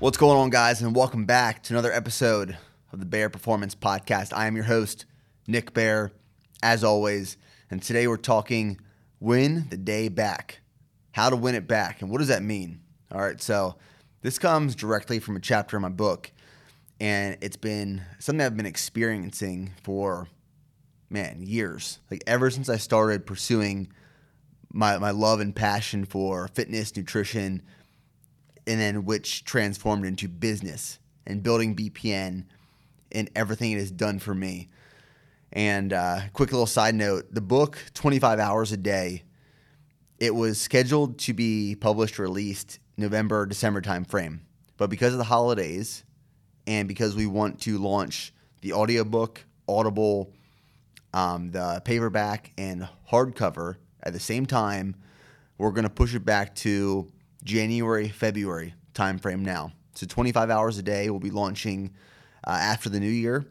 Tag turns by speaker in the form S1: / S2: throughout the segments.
S1: What's going on, guys, and welcome back to another episode of the Bare Performance Podcast. I am your host, Nick Bare, as always, and today we're talking win the day back. How to win it back, and what does that mean? All right, so this comes directly from a chapter in my book, and it's been something I've been experiencing for, man, years. Like ever since I started pursuing my, my love and passion for fitness, nutrition, and then which transformed into business and building BPN and everything it has done for me. And uh, quick little side note: the book, 25 hours a day, it was scheduled to be published, released November, December timeframe, but because of the holidays, and because we want to launch the audiobook, Audible, um, the paperback, and hardcover at the same time, we're going to push it back to January, February timeframe now. So 25 hours a day. We'll be launching uh, after the new year,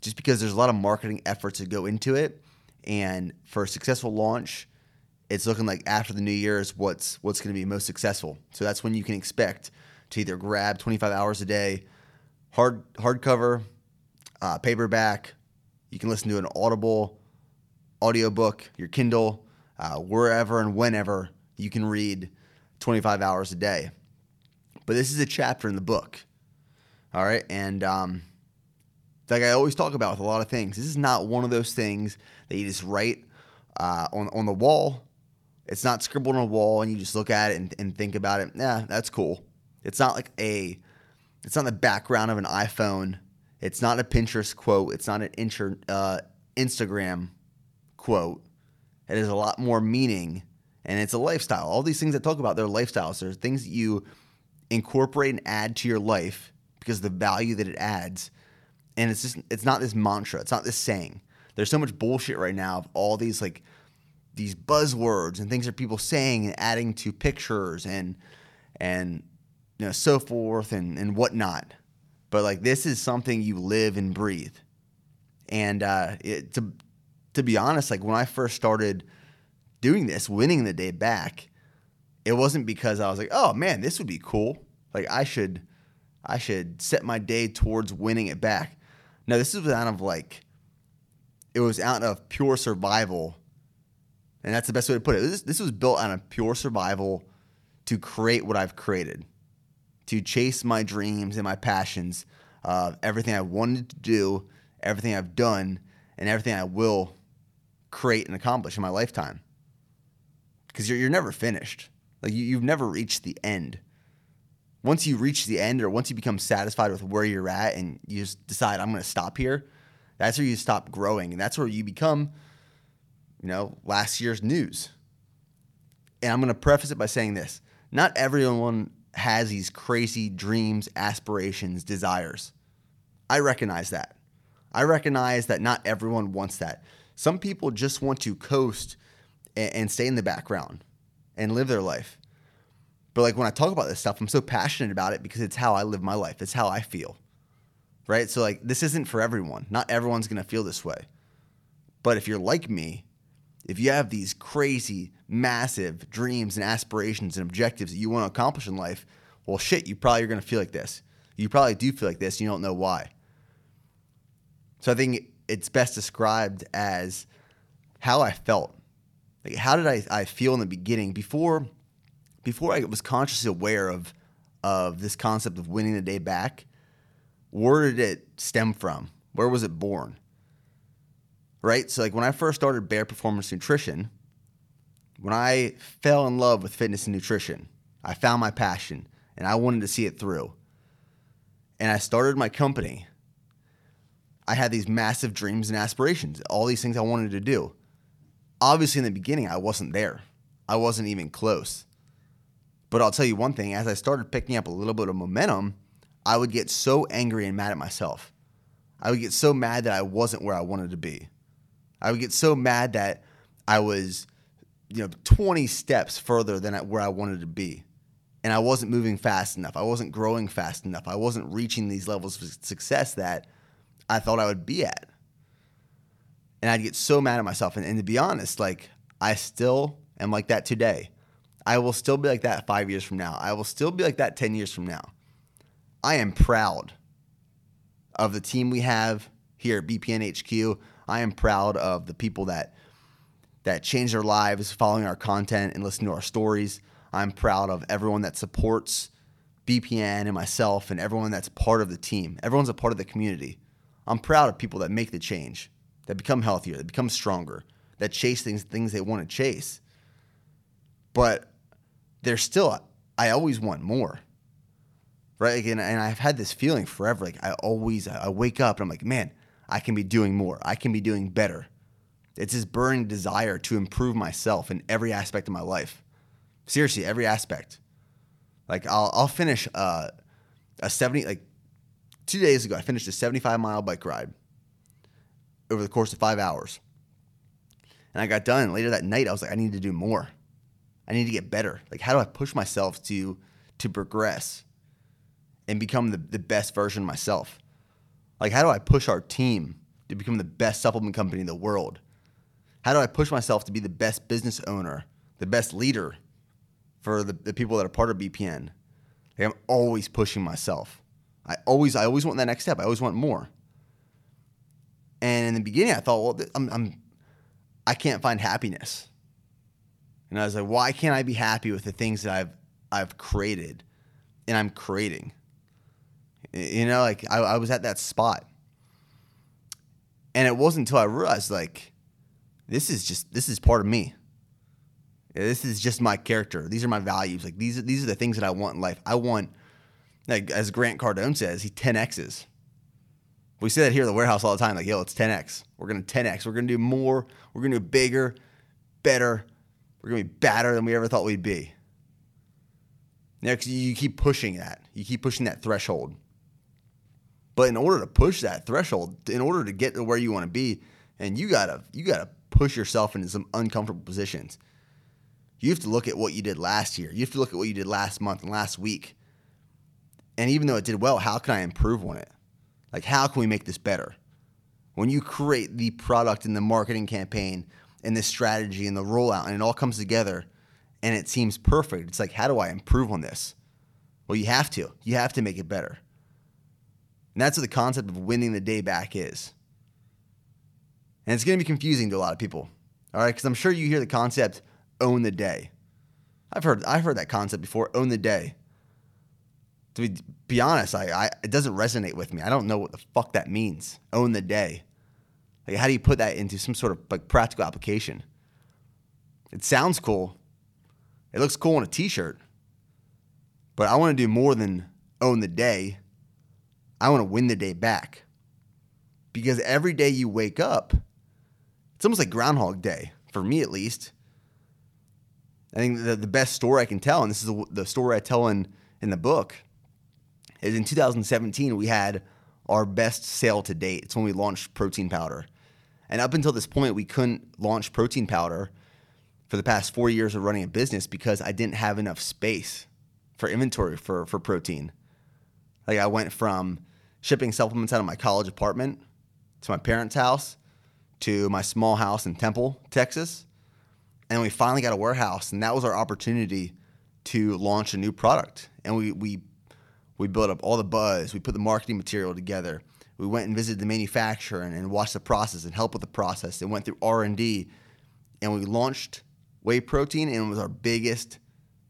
S1: just because there's a lot of marketing efforts that go into it. And for a successful launch, it's looking like after the new year is what's what's going to be most successful. So that's when you can expect to either grab 25 hours a day, hard hardcover, uh, paperback. You can listen to an Audible audiobook, your Kindle, uh, wherever and whenever you can read 25 hours a day. But this is a chapter in the book. All right. And um, like I always talk about with a lot of things, this is not one of those things that you just write uh, on, on the wall. It's not scribbled on a wall and you just look at it and, and think about it. Yeah, that's cool. It's not like a, it's not the background of an iPhone. It's not a Pinterest quote. It's not an inter, uh, Instagram quote. It has a lot more meaning and it's a lifestyle. All these things that talk about, they're lifestyles. They're things that you incorporate and add to your life because of the value that it adds. And it's just it's not this mantra. It's not this saying. There's so much bullshit right now of all these like these buzzwords and things that people saying and adding to pictures and and you know so forth and and whatnot. But like this is something you live and breathe. And uh, it, to to be honest, like when I first started doing this, winning the day back, it wasn't because I was like, oh man, this would be cool. Like I should, I should set my day towards winning it back. No, this was out of like, it was out of pure survival, and that's the best way to put it. This, this was built out of pure survival to create what I've created, to chase my dreams and my passions of everything I wanted to do, everything I've done, and everything I will create and accomplish in my lifetime because you're, you're never finished. Like you, you've never reached the end. Once you reach the end or once you become satisfied with where you're at and you just decide, I'm going to stop here, that's where you stop growing. And that's where you become, you know, last year's news. And I'm going to preface it by saying this not everyone has these crazy dreams, aspirations, desires. I recognize that. I recognize that not everyone wants that. Some people just want to coast and, and stay in the background and live their life. But like when I talk about this stuff, I'm so passionate about it because it's how I live my life. It's how I feel. Right? So like this isn't for everyone. Not everyone's going to feel this way. But if you're like me, if you have these crazy, massive dreams and aspirations and objectives that you want to accomplish in life, well, shit, you probably are going to feel like this. You probably do feel like this. You don't know why. So I think it's best described as how I felt like how did I, I feel in the beginning before before I was consciously aware of of this concept of winning the day back? Where did it stem from? Where was it born? Right? So like when I first started Bare Performance Nutrition, when I fell in love with fitness and nutrition, I found my passion and I wanted to see it through. And I started my company. I had these massive dreams and aspirations, all these things I wanted to do obviously in the beginning I wasn't there. I wasn't even close. But I'll tell you one thing, as I started picking up a little bit of momentum, I would get so angry and mad at myself. I would get so mad that I wasn't where I wanted to be. I would get so mad that I was, you know, 20 steps further than where I wanted to be. And I wasn't moving fast enough. I wasn't growing fast enough. I wasn't reaching these levels of success that I thought I would be at and I'd get so mad at myself. And, and to be honest, like I still am like that today. I will still be like that five years from now. I will still be like that 10 years from now. I am proud of the team we have here at BPN HQ. I am proud of the people that that change their lives following our content and listening to our stories. I'm proud of everyone that supports BPN and myself and everyone that's part of the team. Everyone's a part of the community. I'm proud of people that make the change, that become healthier, that become stronger, that chase things things they want to chase. But there's still I always want more. Right? And, and I've had this feeling forever. Like I always I wake up and I'm like, man, I can be doing more. I can be doing better. It's this burning desire to improve myself in every aspect of my life. Seriously, every aspect. Like I'll I'll finish uh, a 70 like 2 days ago I finished a 75 mile bike ride over the course of 5 hours. And I got done later that night I was like I need to do more. I need to get better. Like how do I push myself to to progress and become the, the best version of myself? Like how do I push our team to become the best supplement company in the world? How do I push myself to be the best business owner, the best leader for the, the people that are part of BPN? Like I'm always pushing myself. I always I always want that next step. I always want more. And in the beginning, I thought, well, I'm, I'm I can't find happiness. And I was like, why can't I be happy with the things that I've I've created and I'm creating? You know, like I, I was at that spot. And it wasn't until I realized like this is just this is part of me. This is just my character. These are my values. Like these are these are the things that I want in life. I want like as Grant Cardone says, he 10x's. We say that here at the warehouse all the time, like, yo, it's 10x. We're gonna 10x. We're gonna do more. We're gonna do bigger, better. We're gonna be better than we ever thought we'd be. Next, you keep pushing that. You keep pushing that threshold. But in order to push that threshold, in order to get to where you want to be, and you gotta you gotta push yourself into some uncomfortable positions. You have to look at what you did last year. You have to look at what you did last month and last week. And even though it did well, how can I improve on it? Like, how can we make this better? When you create the product and the marketing campaign and the strategy and the rollout, and it all comes together and it seems perfect, it's like, how do I improve on this? Well, you have to. You have to make it better. And that's what the concept of winning the day back is. And it's going to be confusing to a lot of people. All right, because I'm sure you hear the concept own the day. I've heard I've heard that concept before, own the day. To be, be honest, I, I it doesn't resonate with me. I don't know what the fuck that means. Own the day. Like how do you put that into some sort of like practical application? It sounds cool. It looks cool on a t-shirt. But I want to do more than own the day. I want to win the day back. Because every day you wake up, it's almost like Groundhog Day, for me at least. I think the, the best story I can tell, and this is the, the story I tell in, in the book, is in 2017, we had our best sale to date. It's when we launched protein powder. And up until this point, we couldn't launch protein powder for the past four years of running a business because I didn't have enough space for inventory for, for protein. Like I went from shipping supplements out of my college apartment to my parents' house to my small house in Temple, Texas. And we finally got a warehouse, and that was our opportunity to launch a new product. And we we we built up all the buzz. We put the marketing material together. We went and visited the manufacturer and, and watched the process and helped with the process. And went through R and D, and we launched whey protein, and it was our biggest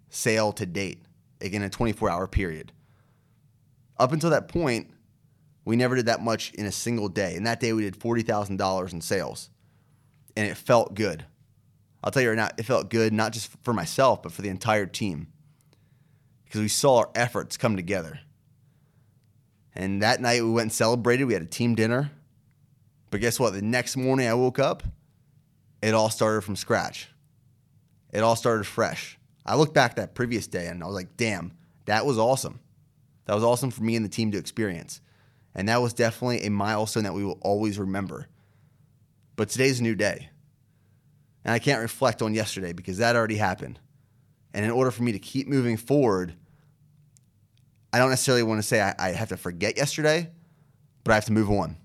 S1: sale to date, again a 24 hour period. Up until that point, we never did that much in a single day. And that day we did $40,000 in sales. And it felt good. I'll tell you right now, it felt good not just for myself, but for the entire team. Because we saw our efforts come together. And that night we went and celebrated. We had a team dinner. But guess what? The next morning I woke up, it all started from scratch. It all started fresh. I looked back that previous day and I was like, damn, that was awesome. That was awesome for me and the team to experience. And that was definitely a milestone that we will always remember. But today's a new day. And I can't reflect on yesterday because that already happened. And in order for me to keep moving forward, I don't necessarily want to say I, I have to forget yesterday, but I have to move on.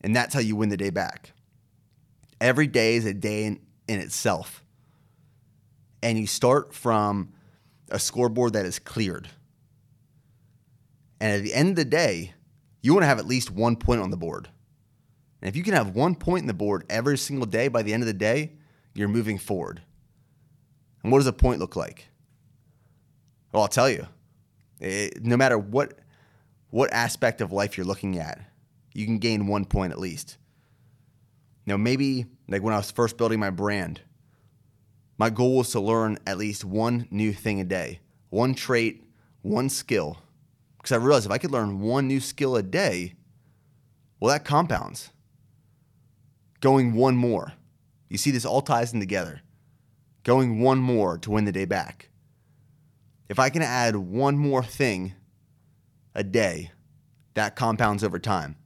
S1: And that's how you win the day back. Every day is a day in, in itself. And you start from a scoreboard that is cleared And at the end of the day, you want to have at least one point on the board. And if you can have one point in the board every single day by the end of the day, you're moving forward. And what does a point look like? Well, I'll tell you. It, no matter what what aspect of life you're looking at, you can gain one point at least. Now, maybe like when I was first building my brand, my goal was to learn at least one new thing a day, one trait, one skill. Because I realized if I could learn one new skill a day, well, that compounds. Going one more. You see, this all ties in together. Going one more to win the day back. If I can add one more thing a day, that compounds over time.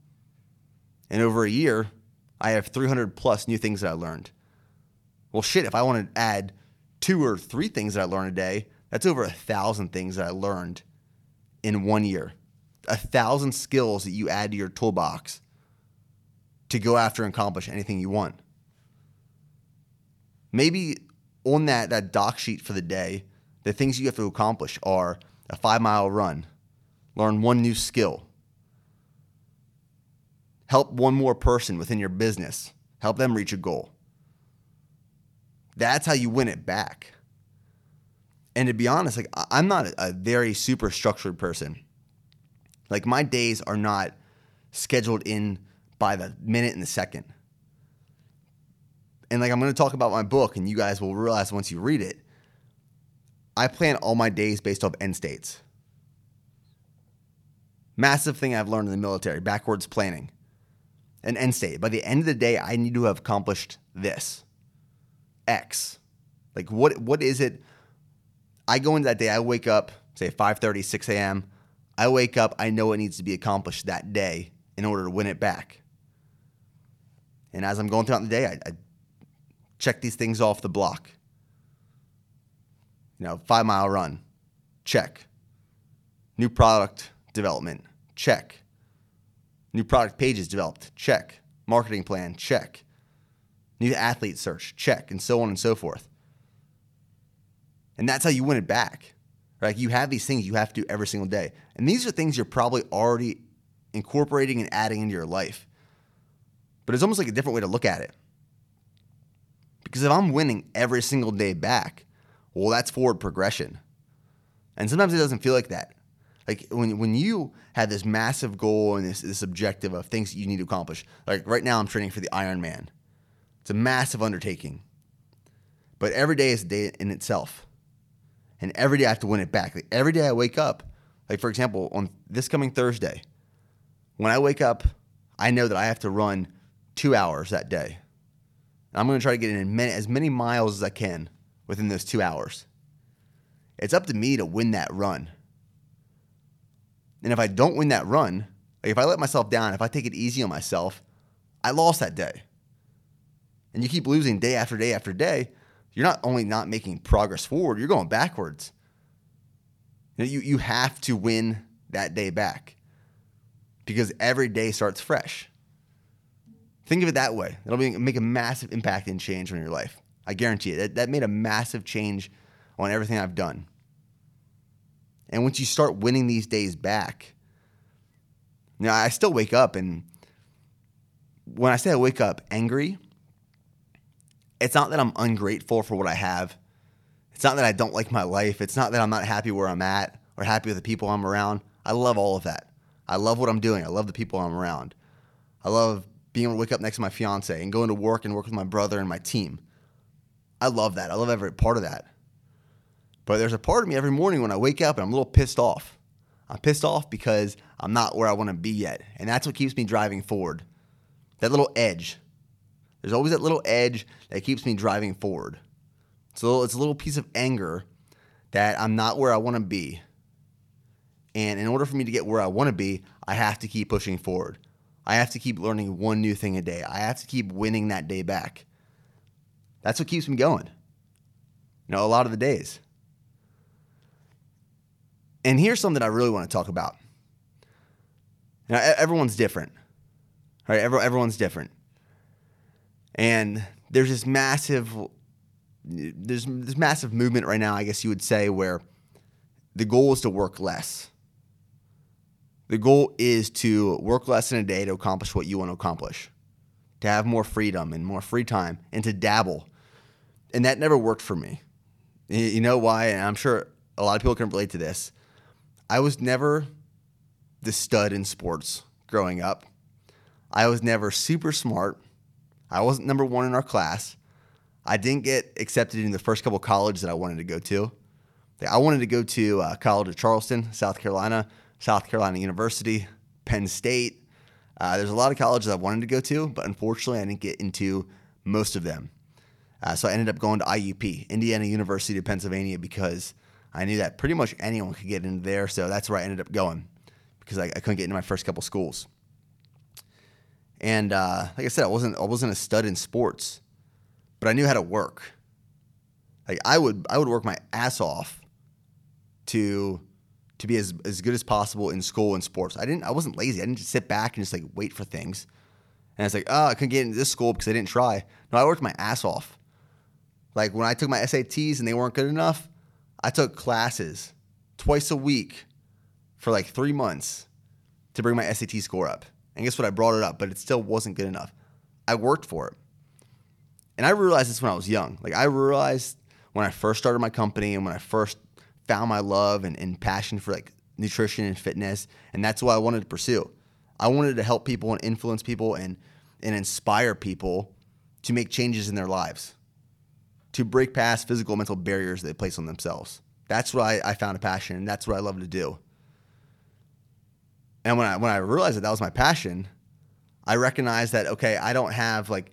S1: And over a year, I have 300 plus new things that I learned. Well, shit, if I want to add two or three things that I learn a day, that's over a thousand things that I learned in one year. A thousand skills that you add to your toolbox to go after and accomplish anything you want. Maybe on that, that doc sheet for the day, the things you have to accomplish are a five mile run, learn one new skill, help one more person within your business, help them reach a goal. That's how you win it back. And to be honest, like I'm not a very super structured person. Like my days are not scheduled in by the minute and the second. And like I'm going to talk about my book and you guys will realize once you read it, I plan all my days based off end states. Massive thing I've learned in the military, backwards planning. An end state. By the end of the day, I need to have accomplished this. X. Like what what is it? I go into that day, I wake up, say 5:30, 6 a.m. I wake up, I know it needs to be accomplished that day in order to win it back. And as I'm going throughout the day, I, I check these things off the block. You know, five mile run, check. New product development, check. New product pages developed, check. Marketing plan, check. New athlete search, check, and so on and so forth. And that's how you win it back. Right? You have these things you have to do every single day. And these are things you're probably already incorporating and adding into your life. But it's almost like a different way to look at it. Because if I'm winning every single day back, well, that's forward progression. And sometimes it doesn't feel like that. Like when, when you have this massive goal and this, this objective of things that you need to accomplish, like right now I'm training for the Ironman. It's a massive undertaking. But every day is a day in itself. And every day I have to win it back. Like every day I wake up, like for example, on this coming Thursday, when I wake up, I know that I have to run two hours that day. I'm going to try to get in as many miles as I can within those two hours. It's up to me to win that run. And if I don't win that run, like if I let myself down, if I take it easy on myself, I lost that day and you keep losing day after day after day, you're not only not making progress forward, you're going backwards. You, know, you, you have to win that day back because every day starts fresh. Think of it that way. It'll be, make a massive impact and change on your life. I guarantee it. That, that made a massive change on everything I've done. And once you start winning these days back, you I still wake up and when I say I wake up angry, it's not that I'm ungrateful for what I have. It's not that I don't like my life. It's not that I'm not happy where I'm at or happy with the people I'm around. I love all of that. I love what I'm doing. I love the people I'm around. I love being able to wake up next to my fiance and going to work and work with my brother and my team. I love that. I love every part of that. But there's a part of me every morning when I wake up and I'm a little pissed off. I'm pissed off because I'm not where I want to be yet. And that's what keeps me driving forward. That little edge, there's always that little edge that keeps me driving forward. So it's a little piece of anger that I'm not where I want to be. And in order for me to get where I want to be, I have to keep pushing forward. I have to keep learning one new thing a day. I have to keep winning that day back. That's what keeps me going. You know, a lot of the days. And here's something I really want to talk about. Now, everyone's different, right? Everyone's different. And there's this massive there's this massive movement right now, I guess you would say, where the goal is to work less. The goal is to work less in a day to accomplish what you want to accomplish, to have more freedom and more free time, and to dabble. And that never worked for me. You know why? And I'm sure a lot of people can relate to this. I was never the stud in sports growing up. I was never super smart. I wasn't number one in our class. I didn't get accepted in the first couple colleges that I wanted to go to. I wanted to go to uh, College at Charleston, South Carolina, South Carolina University, Penn State. Uh, there's a lot of colleges I wanted to go to, but unfortunately, I didn't get into most of them. Uh, so I ended up going to IUP, Indiana University of Pennsylvania, because I knew that pretty much anyone could get into there. So that's where I ended up going because I, I couldn't get into my first couple schools. And uh, like I said, I wasn't I wasn't a stud in sports, but I knew how to work. Like I would I would work my ass off to to be as, as good as possible in school and sports. I didn't I wasn't lazy. I didn't just sit back and just like wait for things. And I was like, oh, I couldn't get into this school because I didn't try. No, I worked my ass off. Like when I took my SATs and they weren't good enough, I took classes twice a week for like three months to bring my SAT score up. And guess what? I brought it up, but it still wasn't good enough. I worked for it. And I realized this when I was young. Like I realized when I first started my company and when I first found my love and, and passion for like nutrition and fitness. And that's what I wanted to pursue. I wanted to help people and influence people and, and inspire people to make changes in their lives, to break past physical and mental barriers they place on themselves. That's what I, I found a passion and that's what I love to do. And when I when I realized that that was my passion, I recognized that okay, I don't have like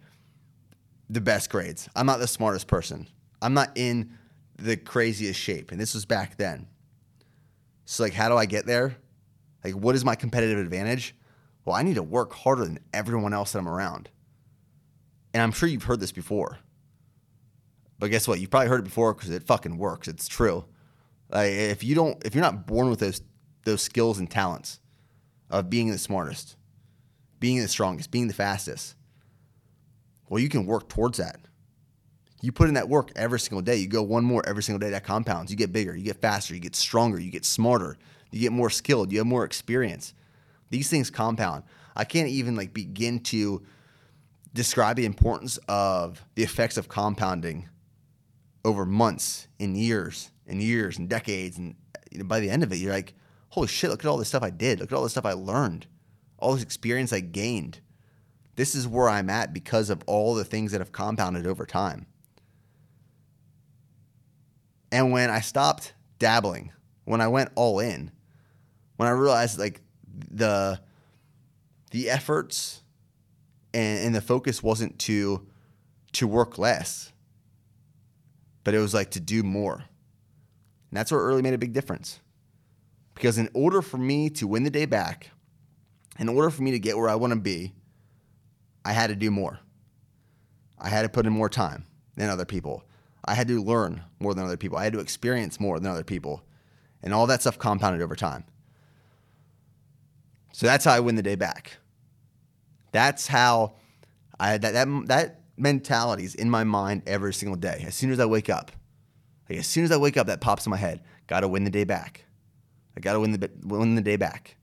S1: the best grades. I'm not the smartest person. I'm not in the craziest shape, and this was back then. So like, how do I get there? Like, what is my competitive advantage? Well, I need to work harder than everyone else that I'm around. And I'm sure you've heard this before. But guess what? You've probably heard it before because it fucking works. It's true. Like if you don't, if you're not born with those those skills and talents, of being the smartest, being the strongest, being the fastest. Well, you can work towards that. You put in that work every single day. You go one more every single day. That compounds. You get bigger. You get faster. You get stronger. You get smarter. You get more skilled. You have more experience. These things compound. I can't even like begin to describe the importance of the effects of compounding over months and years and years and decades. And by the end of it, you're like, holy shit, look at all this stuff I did. Look at all this stuff I learned, all this experience I gained. This is where I'm at because of all the things that have compounded over time. And when I stopped dabbling, when I went all in, when I realized like the the efforts and, and the focus wasn't to to work less, but it was like to do more. And that's what really made a big difference. Because in order for me to win the day back, in order for me to get where I want to be, I had to do more. I had to put in more time than other people. I had to learn more than other people. I had to experience more than other people. And all that stuff compounded over time. So that's how I win the day back. That's how I that that that mentality is in my mind every single day. As soon as I wake up, like as soon as I wake up, that pops in my head. Got to win the day back. I got to win the win the day back.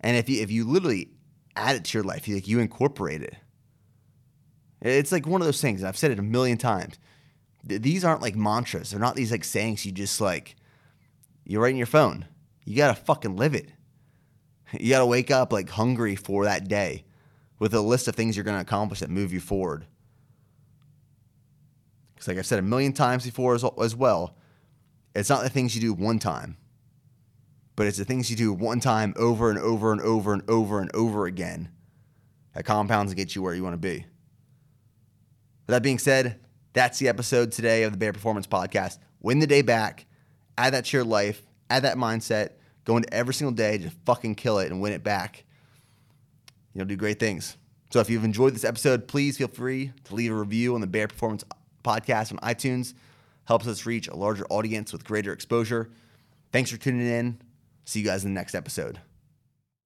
S1: And if you if you literally add it to your life, you like you incorporate it. It's like one of those things. I've said it a million times. These aren't like mantras. They're not these like sayings you just like you write in your phone. You gotta fucking live it. You gotta wake up like hungry for that day with a list of things you're gonna accomplish that move you forward. Because like I've said a million times before as, as well, it's not the things you do one time, but it's the things you do one time over and over and over and over and over again that compounds and gets you where you want to be. With that being said, that's the episode today of the Bare Performance Podcast. Win the day back, add that to your life, add that mindset, go into every single day to fucking kill it and win it back. You'll do great things. So if you've enjoyed this episode, please feel free to leave a review on the Bare Performance Podcast on iTunes helps us reach a larger audience with greater exposure. Thanks for tuning in. See you guys in the next episode.